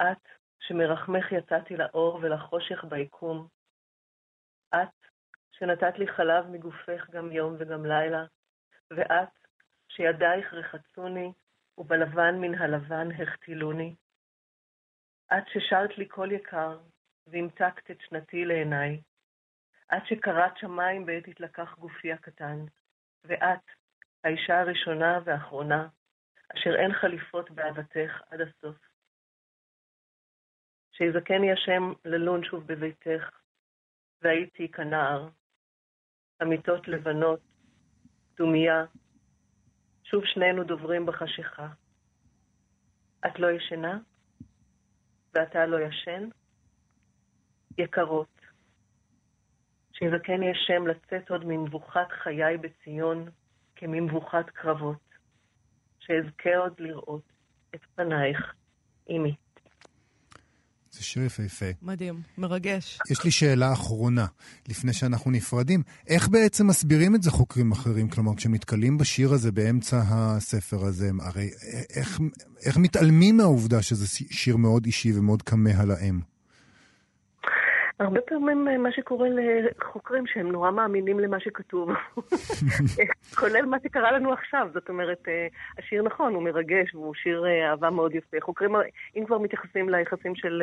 את, שמרחמך יצאתי לאור ולחושך ביקום, את, שנתת לי חלב מגופך גם יום וגם לילה, ואת, שידייך רחצוני, ובלבן מן הלבן החתילוני. את ששרת לי קול יקר, והמתקת את שנתי לעיניי. את שקראת שמיים בעת התלקח גופי הקטן. ואת, האישה הראשונה והאחרונה, אשר אין חליפות באהבתך עד הסוף. שיזכני השם ללון שוב בביתך, והייתי כנער, המיטות לבנות, דומיה, שוב שנינו דוברים בחשיכה. את לא ישנה, ואתה לא ישן? יקרות, שיזכני השם לצאת עוד ממבוכת חיי בציון, כממבוכת קרבות, שאזכה עוד לראות את פנייך, אמי. זה שיר יפהפה. מדהים, מרגש. יש לי שאלה אחרונה, לפני שאנחנו נפרדים. איך בעצם מסבירים את זה חוקרים אחרים? כלומר, כשהם נתקלים בשיר הזה באמצע הספר הזה, הרי איך, איך מתעלמים מהעובדה שזה שיר מאוד אישי ומאוד כמה על האם? הרבה פעמים אה, מה שקורה לחוקרים שהם נורא מאמינים למה שכתוב, כולל מה שקרה לנו עכשיו, זאת אומרת, אה, השיר נכון, הוא מרגש והוא שיר אה, אהבה מאוד יפה. חוקרים, אם כבר מתייחסים ליחסים של,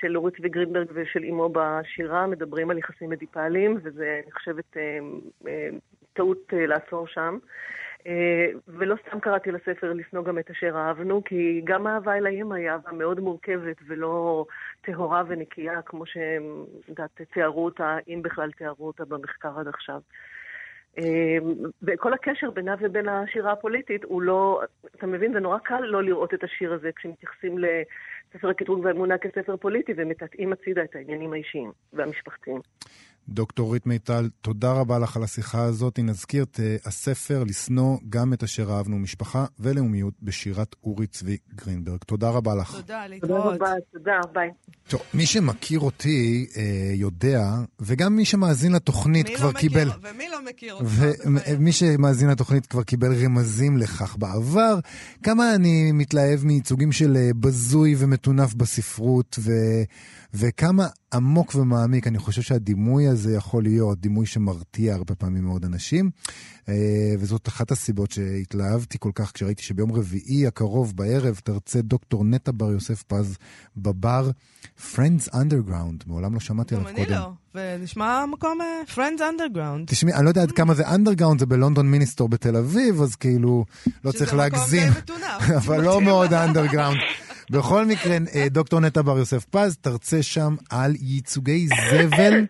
של אורי צבי גרינברג ושל אמו בשירה, מדברים על יחסים אדיפליים, וזה, אני חושבת, טעות לעצור שם. ולא סתם קראתי לספר לשנוא גם את אשר אהבנו, כי גם האהבה אל האמא היא אהבה מאוד מורכבת ולא טהורה ונקייה, כמו שהם, יודעת, תיארו אותה, אם בכלל תיארו אותה במחקר עד עכשיו. וכל הקשר בינה ובין השירה הפוליטית הוא לא, אתה מבין, זה נורא קל לא לראות את השיר הזה כשמתייחסים לספר הקטרוג והאמונה כספר פוליטי ומטאטאים הצידה את העניינים האישיים והמשפחתיים. דוקטור אורית מיטל, תודה רבה לך על השיחה הזאת. נזכיר את uh, הספר לשנוא גם את אשר אהבנו, משפחה ולאומיות בשירת אורי צבי גרינברג. תודה רבה לך. תודה, להתראות. תודה רבה, תודה, ביי. טוב, מי שמכיר אותי uh, יודע, וגם מי שמאזין לתוכנית כבר לא קיבל... מכיר, ומי לא מכיר אותך? ומי שמאזין לתוכנית כבר קיבל רמזים לכך בעבר. כמה אני מתלהב מייצוגים של בזוי ומטונף בספרות, ו... וכמה עמוק ומעמיק אני חושב שהדימוי הזה יכול להיות, דימוי שמרתיע הרבה פעמים מאוד אנשים. וזאת אחת הסיבות שהתלהבתי כל כך כשראיתי שביום רביעי הקרוב בערב תרצה דוקטור נטע בר יוסף פז בבר Friends Underground. מעולם לא שמעתי עליו קודם. גם אני לא, ונשמע מקום Friends Underground. תשמעי, אני לא יודע עד כמה זה Underground, זה בלונדון מיניסטור בתל אביב, אז כאילו לא צריך להגזים. שזה מקום די מטונף. אבל לא מאוד Underground. בכל מקרה, דוקטור נטע בר יוסף פז תרצה שם על ייצוגי זבל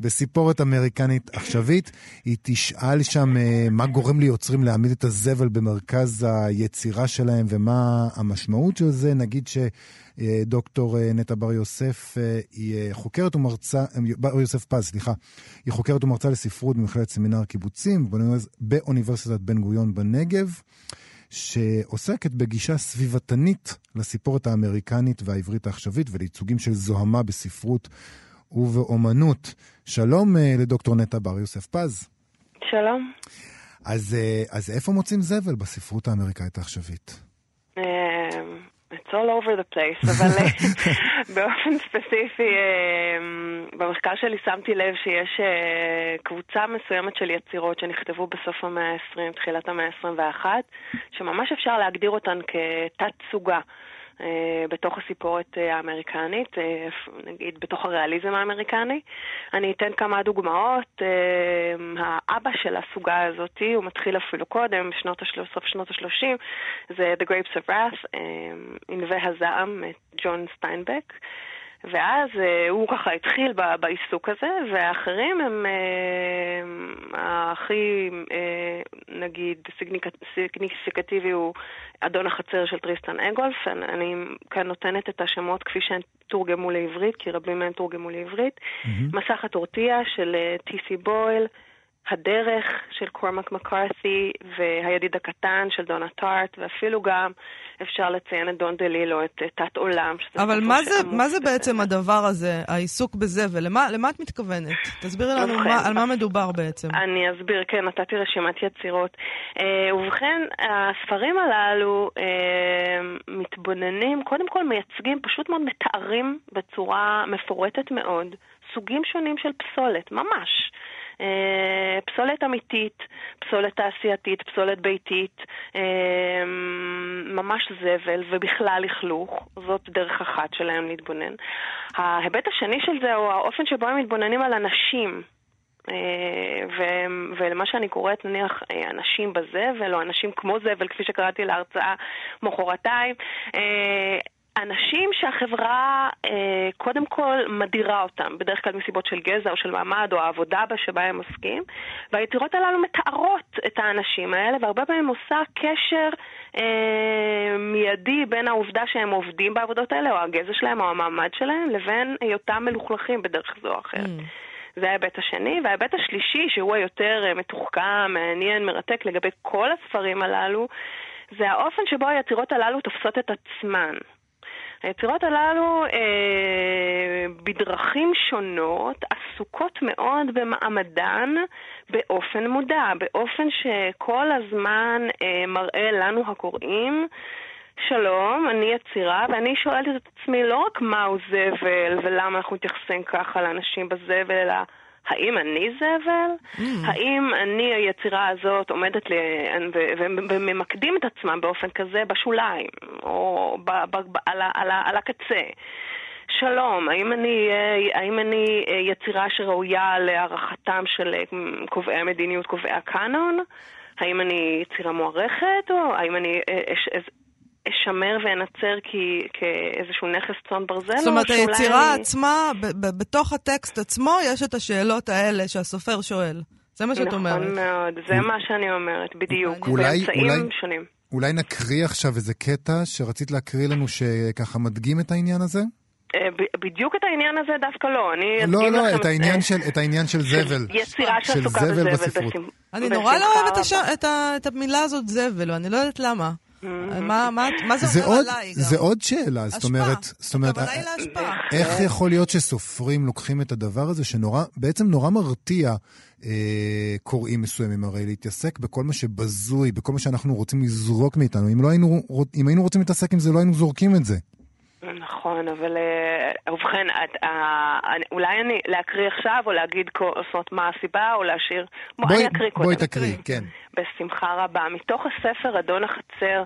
בסיפורת אמריקנית עכשווית. היא תשאל שם אה, מה גורם ליוצרים להעמיד את הזבל במרכז היצירה שלהם ומה המשמעות של זה. נגיד שדוקטור אה, נטע בר יוסף אה, היא חוקרת ומרצה, בר יוסף פז, סליחה, היא חוקרת ומרצה לספרות במכללת סמינר הקיבוצים באוניברסיטת בן גוריון בנגב. שעוסקת בגישה סביבתנית לסיפורת האמריקנית והעברית העכשווית ולייצוגים של זוהמה בספרות ובאומנות. שלום אה, לדוקטור נטע בר יוסף פז. שלום. אז, אה, אז איפה מוצאים זבל בספרות האמריקאית העכשווית? אמ, It's all over the place, אבל אה, באופן ספציפי, במחקר שלי שמתי לב שיש קבוצה מסוימת של יצירות שנכתבו בסוף המאה ה-20, תחילת המאה ה-21, שממש אפשר להגדיר אותן כתת-סוגה. אה, בתוך הסיפורת אה, האמריקנית, אה, נגיד בתוך הריאליזם האמריקני. אני אתן כמה דוגמאות. האבא של הסוגה הזאת, הוא מתחיל אפילו קודם, בשנות סוף שנות ה-30, זה The Grapes of Wrath, ענבי הזעם, ג'ון סטיינבק. ואז אה, הוא ככה התחיל בעיסוק הזה, והאחרים הם אה, הכי, אה, נגיד, סיגניפיקטיבי הוא אדון החצר של טריסטן אגולף. אני, אני כאן נותנת את השמות כפי שהן תורגמו לעברית, כי רבים מהם תורגמו לעברית. Mm-hmm. מסך הטורטיה של טי.סי אה, בויל. הדרך של קורמק מקארתי והידיד הקטן של דונה טארט, ואפילו גם אפשר לציין את דון דלילו, את תת עולם. אבל מה זה, מה זה בעצם הדבר הזה, העיסוק בזה, ולמה למה את מתכוונת? תסבירי לנו מה, על מה מדובר בעצם. אני אסביר, כן, נתתי רשימת יצירות. Uh, ובכן, הספרים הללו uh, מתבוננים, קודם כל מייצגים, פשוט מאוד מתארים בצורה מפורטת מאוד, סוגים שונים של פסולת, ממש. אה, פסולת אמיתית, פסולת תעשייתית, פסולת ביתית, אה, ממש זבל ובכלל לכלוך, זאת דרך אחת שלהם להתבונן. ההיבט השני של זה הוא האופן שבו הם מתבוננים על אנשים. אה, ולמה שאני קוראת, נניח, אנשים בזבל, או אנשים כמו זבל, כפי שקראתי להרצאה מחרתיים, אנשים שהחברה אה, קודם כל מדירה אותם, בדרך כלל מסיבות של גזע או של מעמד או העבודה שבה הם עוסקים, והיצירות הללו מתארות את האנשים האלה, והרבה פעמים עושה קשר אה, מיידי בין העובדה שהם עובדים בעבודות האלה, או הגזע שלהם או המעמד שלהם, לבין היותם מלוכלכים בדרך זו או אחרת. Mm. זה ההיבט השני. וההיבט השלישי, שהוא היותר אה, מתוחכם, מעניין, מרתק לגבי כל הספרים הללו, זה האופן שבו היצירות הללו תופסות את עצמן. היצירות הללו אה, בדרכים שונות עסוקות מאוד במעמדן באופן מודע, באופן שכל הזמן אה, מראה לנו הקוראים שלום, אני יצירה, ואני שואלת את עצמי לא רק מהו זבל ולמה אנחנו מתייחסים ככה לאנשים בזבל, אלא האם אני זבל? Mm. האם אני, היצירה הזאת, עומדת ל... וממקדים את עצמם באופן כזה בשוליים, או ב... ב... ב... על, ה... על, ה... על הקצה? שלום, האם אני, האם אני יצירה שראויה להערכתם של קובעי המדיניות, קובעי הקאנון? האם אני יצירה מוערכת, או האם אני אשמר ואנצר כאיזשהו נכס צאן ברזל. זאת אומרת, היצירה אני... עצמה, בתוך הטקסט עצמו, יש את השאלות האלה שהסופר שואל. זה מה שאת נכון אומרת. נכון מאוד, זה מה שאני אומרת, בדיוק. אולי, באמצעים אולי, שונים. אולי נקריא עכשיו איזה קטע שרצית להקריא לנו שככה מדגים את העניין הזה? אה, בדיוק את העניין הזה דווקא לא, אני אדגים לא, לא, את העניין, של, את העניין של זבל. יצירה שעסוקה בזבל בספרות. אני נורא לא אוהבת את המילה הזאת זבל, ואני לא יודעת למה. מה, מה, מה זה אומר עליי גם? זה עוד שאלה, זאת אומרת, זאת אומרת, הכוונה היא להשפעה. איך יכול להיות שסופרים לוקחים את הדבר הזה, שנורא, בעצם נורא מרתיע אה, קוראים מסוימים הרי להתעסק בכל מה שבזוי, בכל מה שאנחנו רוצים לזרוק מאיתנו. אם, לא היינו, אם היינו רוצים להתעסק עם זה, לא היינו זורקים את זה. נכון, אבל אה, ובכן, אולי אני להקריא עכשיו, או להגיד, זאת אומרת, מה הסיבה, או להשאיר... בואי, אני אקריא קודם. בואי תקריא, כן. בשמחה רבה. מתוך הספר אדון החצר,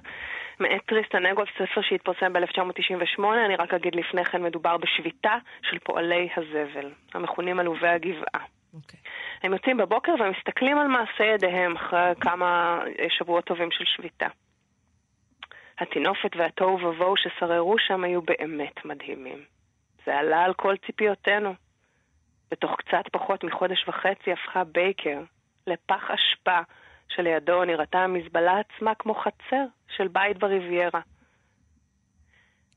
מאת טריסטן אגולף, ספר שהתפרסם ב-1998, אני רק אגיד לפני כן, מדובר בשביתה של פועלי הזבל, המכונים עלובי הגבעה. אוקיי. אוקיי. הם יוצאים בבוקר ומסתכלים על מעשי ידיהם אחרי כמה שבועות טובים של שביתה. הטינופת והתוהו ובוהו ששררו שם היו באמת מדהימים. זה עלה על כל ציפיותינו. בתוך קצת פחות מחודש וחצי הפכה בייקר לפח אשפה שלידו נראתה המזבלה עצמה כמו חצר של בית בריביירה.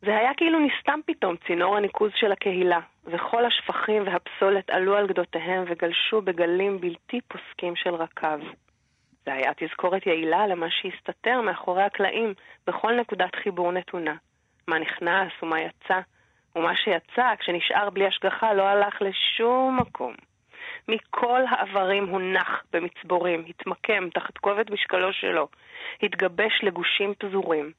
זה היה כאילו נסתם פתאום צינור הניקוז של הקהילה, וכל השפכים והפסולת עלו על גדותיהם וגלשו בגלים בלתי פוסקים של רקב. זה היה תזכורת יעילה למה שהסתתר מאחורי הקלעים בכל נקודת חיבור נתונה. מה נכנס ומה יצא, ומה שיצא כשנשאר בלי השגחה לא הלך לשום מקום. מכל העברים הונח במצבורים, התמקם תחת כובד משקלו שלו, התגבש לגושים פזורים.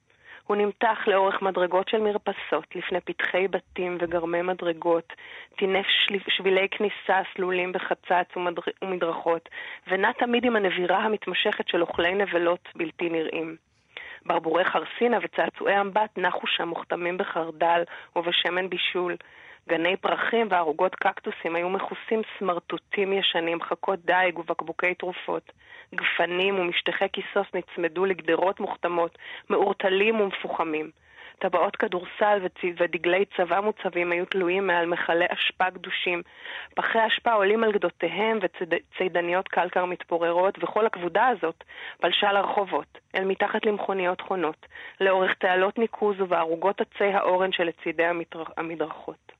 הוא נמתח לאורך מדרגות של מרפסות, לפני פתחי בתים וגרמי מדרגות, טינף שבילי כניסה סלולים בחצץ ומדרכות, ונע תמיד עם הנבירה המתמשכת של אוכלי נבלות בלתי נראים. ברבורי חרסינה וצעצועי אמבט נחו שם מוכתמים בחרדל ובשמן בישול. גני פרחים וערוגות קקטוסים היו מכוסים סמרטוטים ישנים, חכות דיג ובקבוקי תרופות. גפנים ומשטחי כיסוס נצמדו לגדרות מוכתמות, מעורטלים ומפוחמים. טבעות כדורסל ודגלי צבא מוצבים היו תלויים מעל מכלי אשפה קדושים. פחי אשפה עולים על גדותיהם וצידניות קלקר מתפוררות, וכל הכבודה הזאת פלשה לרחובות, אל מתחת למכוניות חונות, לאורך תעלות ניקוז ובערוגות עצי האורן שלצידי המדרכות.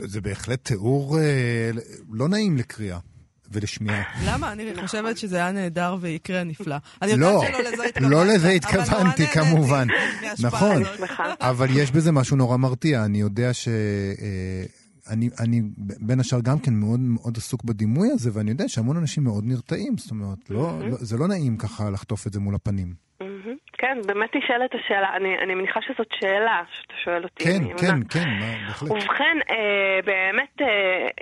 זה בהחלט תיאור אה, לא נעים לקריאה. ולשמיעה. למה? אני חושבת שזה היה נהדר ויקרה נפלא. אני יודעת לא, שלא לזה התכוונתי. לא לזה התכוונתי, כמובן. נכון, אבל יש בזה משהו נורא מרתיע. אני יודע ש... אה, אני, אני בין השאר גם כן מאוד מאוד עסוק בדימוי הזה, ואני יודע שהמון אנשים מאוד נרתעים, זאת אומרת, לא, לא, זה לא נעים ככה לחטוף את זה מול הפנים. כן, באמת נשאלת השאלה, אני, אני מניחה שזאת שאלה שאתה שואל אותי. כן, כן, כן, בהחלט. ובכן, אה, באמת, אה,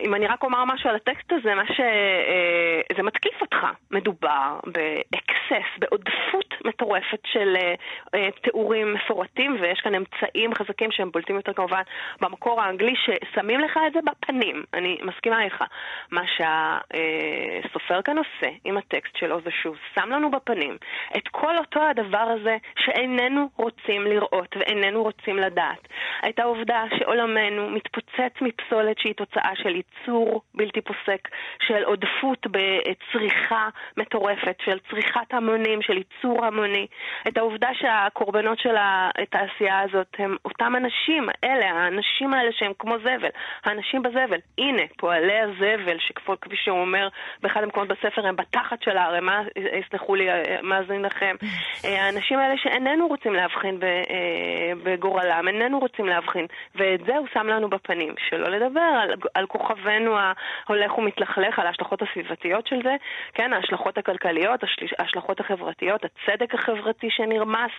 אם אני רק אומר משהו על הטקסט הזה, מה ש... אה, זה מתקיף אותך. מדובר ב excess, בעודפות מטורפת של אה, אה, תיאורים מפורטים, ויש כאן אמצעים חזקים שהם בולטים יותר כמובן במקור האנגלי, ששמים לך את זה בפנים. אני מסכימה איתך. מה שהסופר כאן עושה עם הטקסט שלו זה שהוא שם לנו בפנים את כל אותו הדבר הזה. שאיננו רוצים לראות ואיננו רוצים לדעת. את העובדה שעולמנו מתפוצץ מפסולת שהיא תוצאה של ייצור בלתי פוסק, של עודפות בצריכה מטורפת, של צריכת המונים, של ייצור המוני. את העובדה שהקורבנות של התעשייה הזאת הם אותם אנשים, אלה, האנשים האלה שהם כמו זבל, האנשים בזבל. הנה, פועלי הזבל, שכפי שהוא אומר באחד המקומות בספר, הם בתחת של הערימה, יסלחו לי, מאזין לכם. האנשים האנשים האלה שאיננו רוצים להבחין אה, בגורלם, איננו רוצים להבחין, ואת זה הוא שם לנו בפנים. שלא לדבר על, על כוכבנו ההולך ומתלכלך, על ההשלכות הסביבתיות של זה, כן, ההשלכות הכלכליות, ההשלכות החברתיות, הצדק החברתי שנרמס,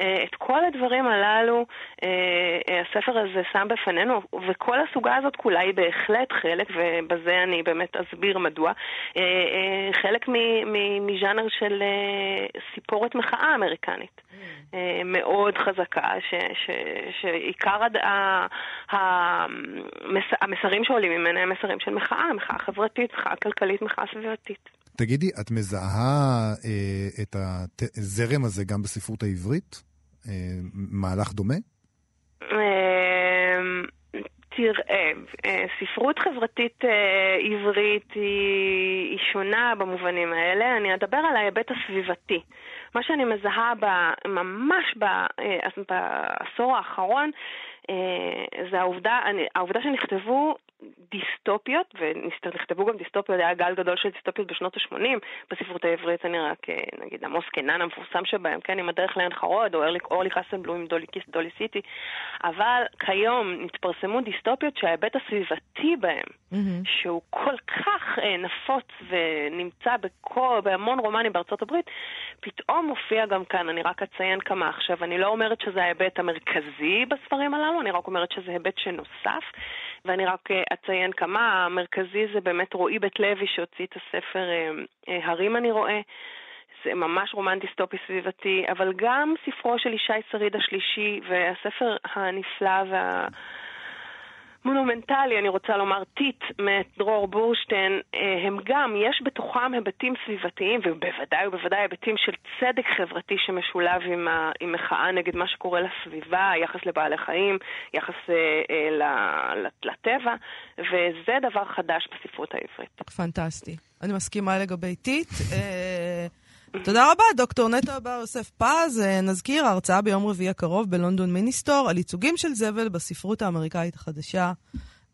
אה, את כל הדברים הללו אה, הספר הזה שם בפנינו, וכל הסוגה הזאת כולה היא בהחלט חלק, ובזה אני באמת אסביר מדוע, חלק מז'אנר של סיפורת מחאה אמריקנית. mm. אה, מאוד חזקה, שעיקר המסרים שעולים ממנה הם מסרים של מחאה, מחאה חברתית, מחאה כלכלית, מחאה סביבתית. תגידי, את מזהה אה, את הזרם הזה גם בספרות העברית? אה, מהלך דומה? אה, תראה, אה, ספרות חברתית אה, עברית היא, היא שונה במובנים האלה. אני אדבר על ההיבט הסביבתי. מה שאני מזהה ב, ממש ב, אה, בעשור האחרון זה העובדה, העובדה שנכתבו דיסטופיות, ונכתבו גם דיסטופיות, היה גל גדול של דיסטופיות בשנות ה-80 בספרות העברית, אני רק, אה, נגיד, עמוס קנן המפורסם שבהם, כן, עם הדרך לעין חרוד, או אורלי חסנבלום עם דולי דולי סיטי, אבל כיום נתפרסמו דיסטופיות שההיבט הסביבתי בהם, mm-hmm. שהוא כל כך אה, נפוץ ונמצא בכל, בהמון רומנים בארצות הברית, פתאום מופיע גם כאן, אני רק אציין כמה. עכשיו, אני לא אומרת שזה ההיבט המרכזי בספרים הללו, אני רק אומרת שזה היבט שנוסף, ואני רק אה, אציין כמה, המרכזי זה באמת רועי בית לוי שהוציא את הספר אה, אה, הרים אני רואה. זה ממש רומן דיסטופי סביבתי, אבל גם ספרו של ישי שריד השלישי והספר הנפלא וה... מונומנטלי, אני רוצה לומר, טיט מאת דרור בורשטיין, אה, הם גם, יש בתוכם היבטים סביבתיים, ובוודאי ובוודאי היבטים של צדק חברתי שמשולב עם, ה, עם מחאה נגד מה שקורה לסביבה, יחס לבעלי חיים, יחס אה, אה, לטבע, וזה דבר חדש בספרות העברית. פנטסטי. אני מסכימה לגבי טיט. תודה רבה, דוקטור נטע בר יוסף פז. אה, נזכיר, ההרצאה ביום רביעי הקרוב בלונדון מיניסטור על ייצוגים של זבל בספרות האמריקאית החדשה.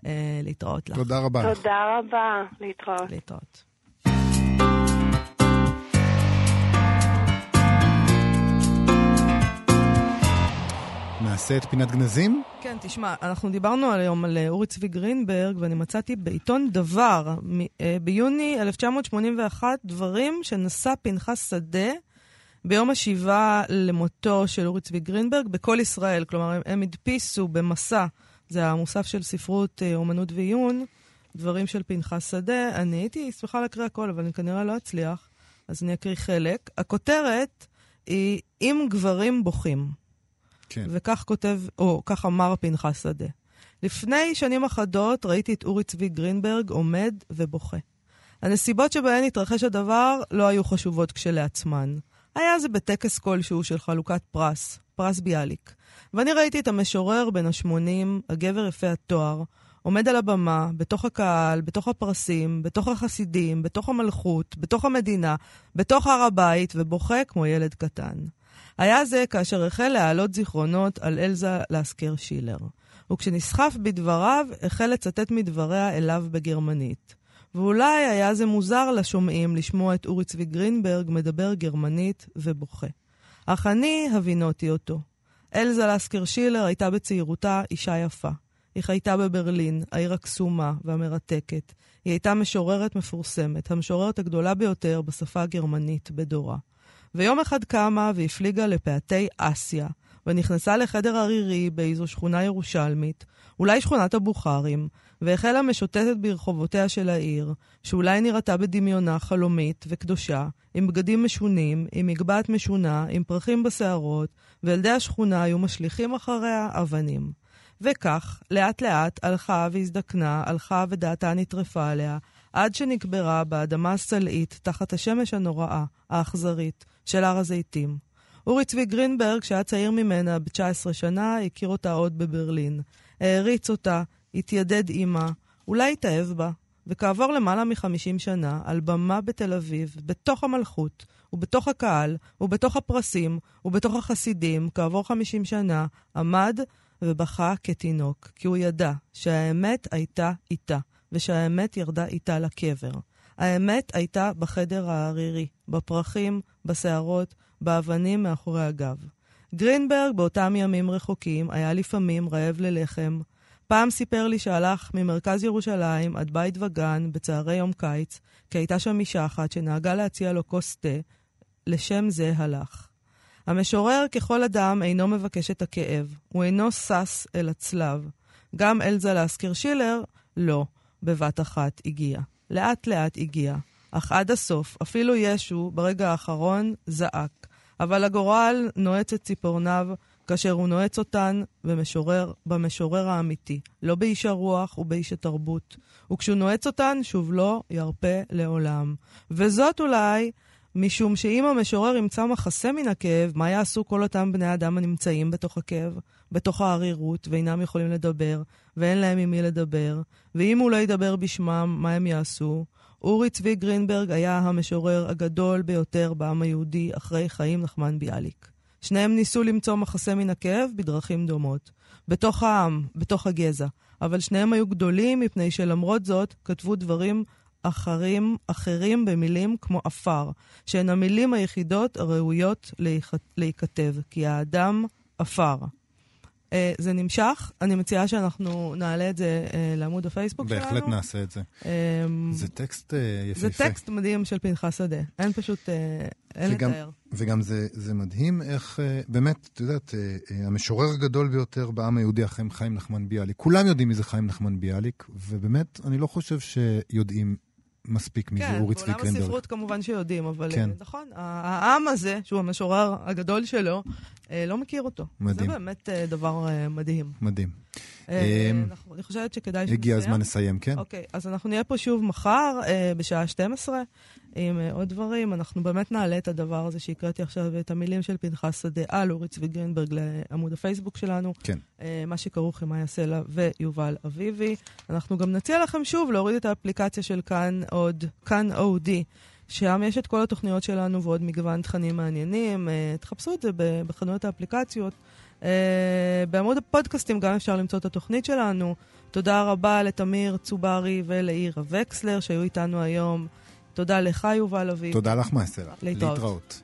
אה, להתראות לך. תודה רבה. תודה רבה, להתראות. להתראות. נעשה את פינת גנזים? כן, תשמע, אנחנו דיברנו היום על אה, אורי צבי גרינברג, ואני מצאתי בעיתון דבר, אה, ביוני 1981, דברים שנשא פנחס שדה ביום השבעה למותו של אורי צבי גרינברג בכל ישראל. כלומר, הם, הדפיסו במסע, זה המוסף של ספרות, אה, אומנות ועיון, דברים של פנחס שדה. אני הייתי שמחה להקריא הכל, אבל אני כנראה לא אצליח, אז אני אקריא חלק. הכותרת היא "אם גברים בוכים". כן. וכך כותב, או כך אמר פנחס שדה. לפני שנים אחדות ראיתי את אורי צבי גרינברג עומד ובוכה. הנסיבות שבהן התרחש הדבר לא היו חשובות כשלעצמן. היה זה בטקס כלשהו של חלוקת פרס, פרס ביאליק. ואני ראיתי את המשורר בן ה-80, הגבר יפה התואר, עומד על הבמה, בתוך הקהל, בתוך הפרסים, בתוך החסידים, בתוך המלכות, בתוך המדינה, בתוך הר הבית, ובוכה כמו ילד קטן. היה זה כאשר החל להעלות זיכרונות על אלזה לסקר שילר. וכשנסחף בדבריו, החל לצטט מדבריה אליו בגרמנית. ואולי היה זה מוזר לשומעים לשמוע את אורי צבי גרינברג מדבר גרמנית ובוכה. אך אני הבינותי אותו. אלזה לסקר שילר הייתה בצעירותה אישה יפה. היא חייתה בברלין, העיר הקסומה והמרתקת. היא הייתה משוררת מפורסמת, המשוררת הגדולה ביותר בשפה הגרמנית בדורה. ויום אחד קמה והפליגה לפאתי אסיה, ונכנסה לחדר ערירי באיזו שכונה ירושלמית, אולי שכונת הבוכרים, והחלה משוטטת ברחובותיה של העיר, שאולי נראתה בדמיונה חלומית וקדושה, עם בגדים משונים, עם מגבעת משונה, עם פרחים בשערות, וילדי השכונה היו משליכים אחריה אבנים. וכך, לאט לאט הלכה והזדקנה, הלכה ודעתה נטרפה עליה, עד שנקברה באדמה הסלעית תחת השמש הנוראה, האכזרית, של הר הזיתים. אורי צבי גרינברג, שהיה צעיר ממנה ב-19 שנה, הכיר אותה עוד בברלין. העריץ אותה, התיידד עימה, אולי התאהב בה, וכעבור למעלה מ-50 שנה, על במה בתל אביב, בתוך המלכות, ובתוך הקהל, ובתוך הפרסים, ובתוך החסידים, כעבור 50 שנה, עמד ובכה כתינוק, כי הוא ידע שהאמת הייתה איתה, ושהאמת ירדה איתה לקבר. האמת הייתה בחדר הערירי, בפרחים, בסערות, באבנים מאחורי הגב. גרינברג באותם ימים רחוקים היה לפעמים רעב ללחם. פעם סיפר לי שהלך ממרכז ירושלים עד בית וגן בצהרי יום קיץ, כי הייתה שם אישה אחת שנהגה להציע לו כוס תה. לשם זה הלך. המשורר ככל אדם אינו מבקש את הכאב, הוא אינו שש אל הצלב. גם אלזה להזכיר שילר, לא, בבת אחת הגיע. לאט לאט הגיע. אך עד הסוף, אפילו ישו, ברגע האחרון, זעק. אבל הגורל נועץ את ציפורניו כאשר הוא נועץ אותן במשורר, במשורר האמיתי, לא באיש הרוח ובאיש התרבות. וכשהוא נועץ אותן, שוב לא ירפה לעולם. וזאת אולי משום שאם המשורר ימצא מחסה מן הכאב, מה יעשו כל אותם בני אדם הנמצאים בתוך הכאב, בתוך הערירות, ואינם יכולים לדבר, ואין להם עם מי לדבר? ואם הוא לא ידבר בשמם, מה הם יעשו? אורי צבי גרינברג היה המשורר הגדול ביותר בעם היהודי אחרי חיים נחמן ביאליק. שניהם ניסו למצוא מחסה מן הכאב בדרכים דומות. בתוך העם, בתוך הגזע. אבל שניהם היו גדולים מפני שלמרות זאת כתבו דברים אחרים, אחרים במילים כמו עפר, שהן המילים היחידות הראויות להיכתב, כי האדם עפר. Uh, זה נמשך, אני מציעה שאנחנו נעלה את זה uh, לעמוד הפייסבוק בהחלט שלנו. בהחלט נעשה את זה. Um, זה טקסט uh, יפהפה. זה טקסט מדהים של פנחס שדה. אין פשוט, uh, אין לתאר. וגם זה, זה מדהים איך, uh, באמת, את יודעת, uh, uh, המשורר הגדול ביותר בעם היהודי, אחרי חיים נחמן ביאליק. כולם יודעים מי זה חיים נחמן ביאליק, ובאמת, אני לא חושב שיודעים מספיק מזה, כן, אורי צבי קרנברג. כן, בעולם הספרות כמובן שיודעים, אבל כן. נכון, העם הזה, שהוא המשורר הגדול שלו, אה, לא מכיר אותו. מדהים. זה באמת אה, דבר אה, מדהים. מדהים. אה, אמ, אנחנו- אני חושבת שכדאי שנסיים. הגיע הזמן לסיים, כן? אוקיי, אז אנחנו נהיה פה שוב מחר אה, בשעה 12 עם אה, עוד דברים. אנחנו באמת נעלה את הדבר הזה שהקראתי עכשיו, את המילים של פנחס שדה על אורי צבי גרינברג לעמוד הפייסבוק שלנו. כן. אה, מה שכרוך עם מאיה סלע ויובל אביבי. אנחנו גם נציע לכם שוב להוריד את האפליקציה של כאן עוד, כאן אודי. שם יש את כל התוכניות שלנו ועוד מגוון תכנים מעניינים. אה, תחפשו את זה בחנויות האפליקציות. בעמוד הפודקאסטים גם אפשר למצוא את התוכנית שלנו. תודה רבה לתמיר צוברי ולעירה וקסלר שהיו איתנו היום. תודה לך, יובל אביב. תודה לך, מאסלה. להתראות. להתראות.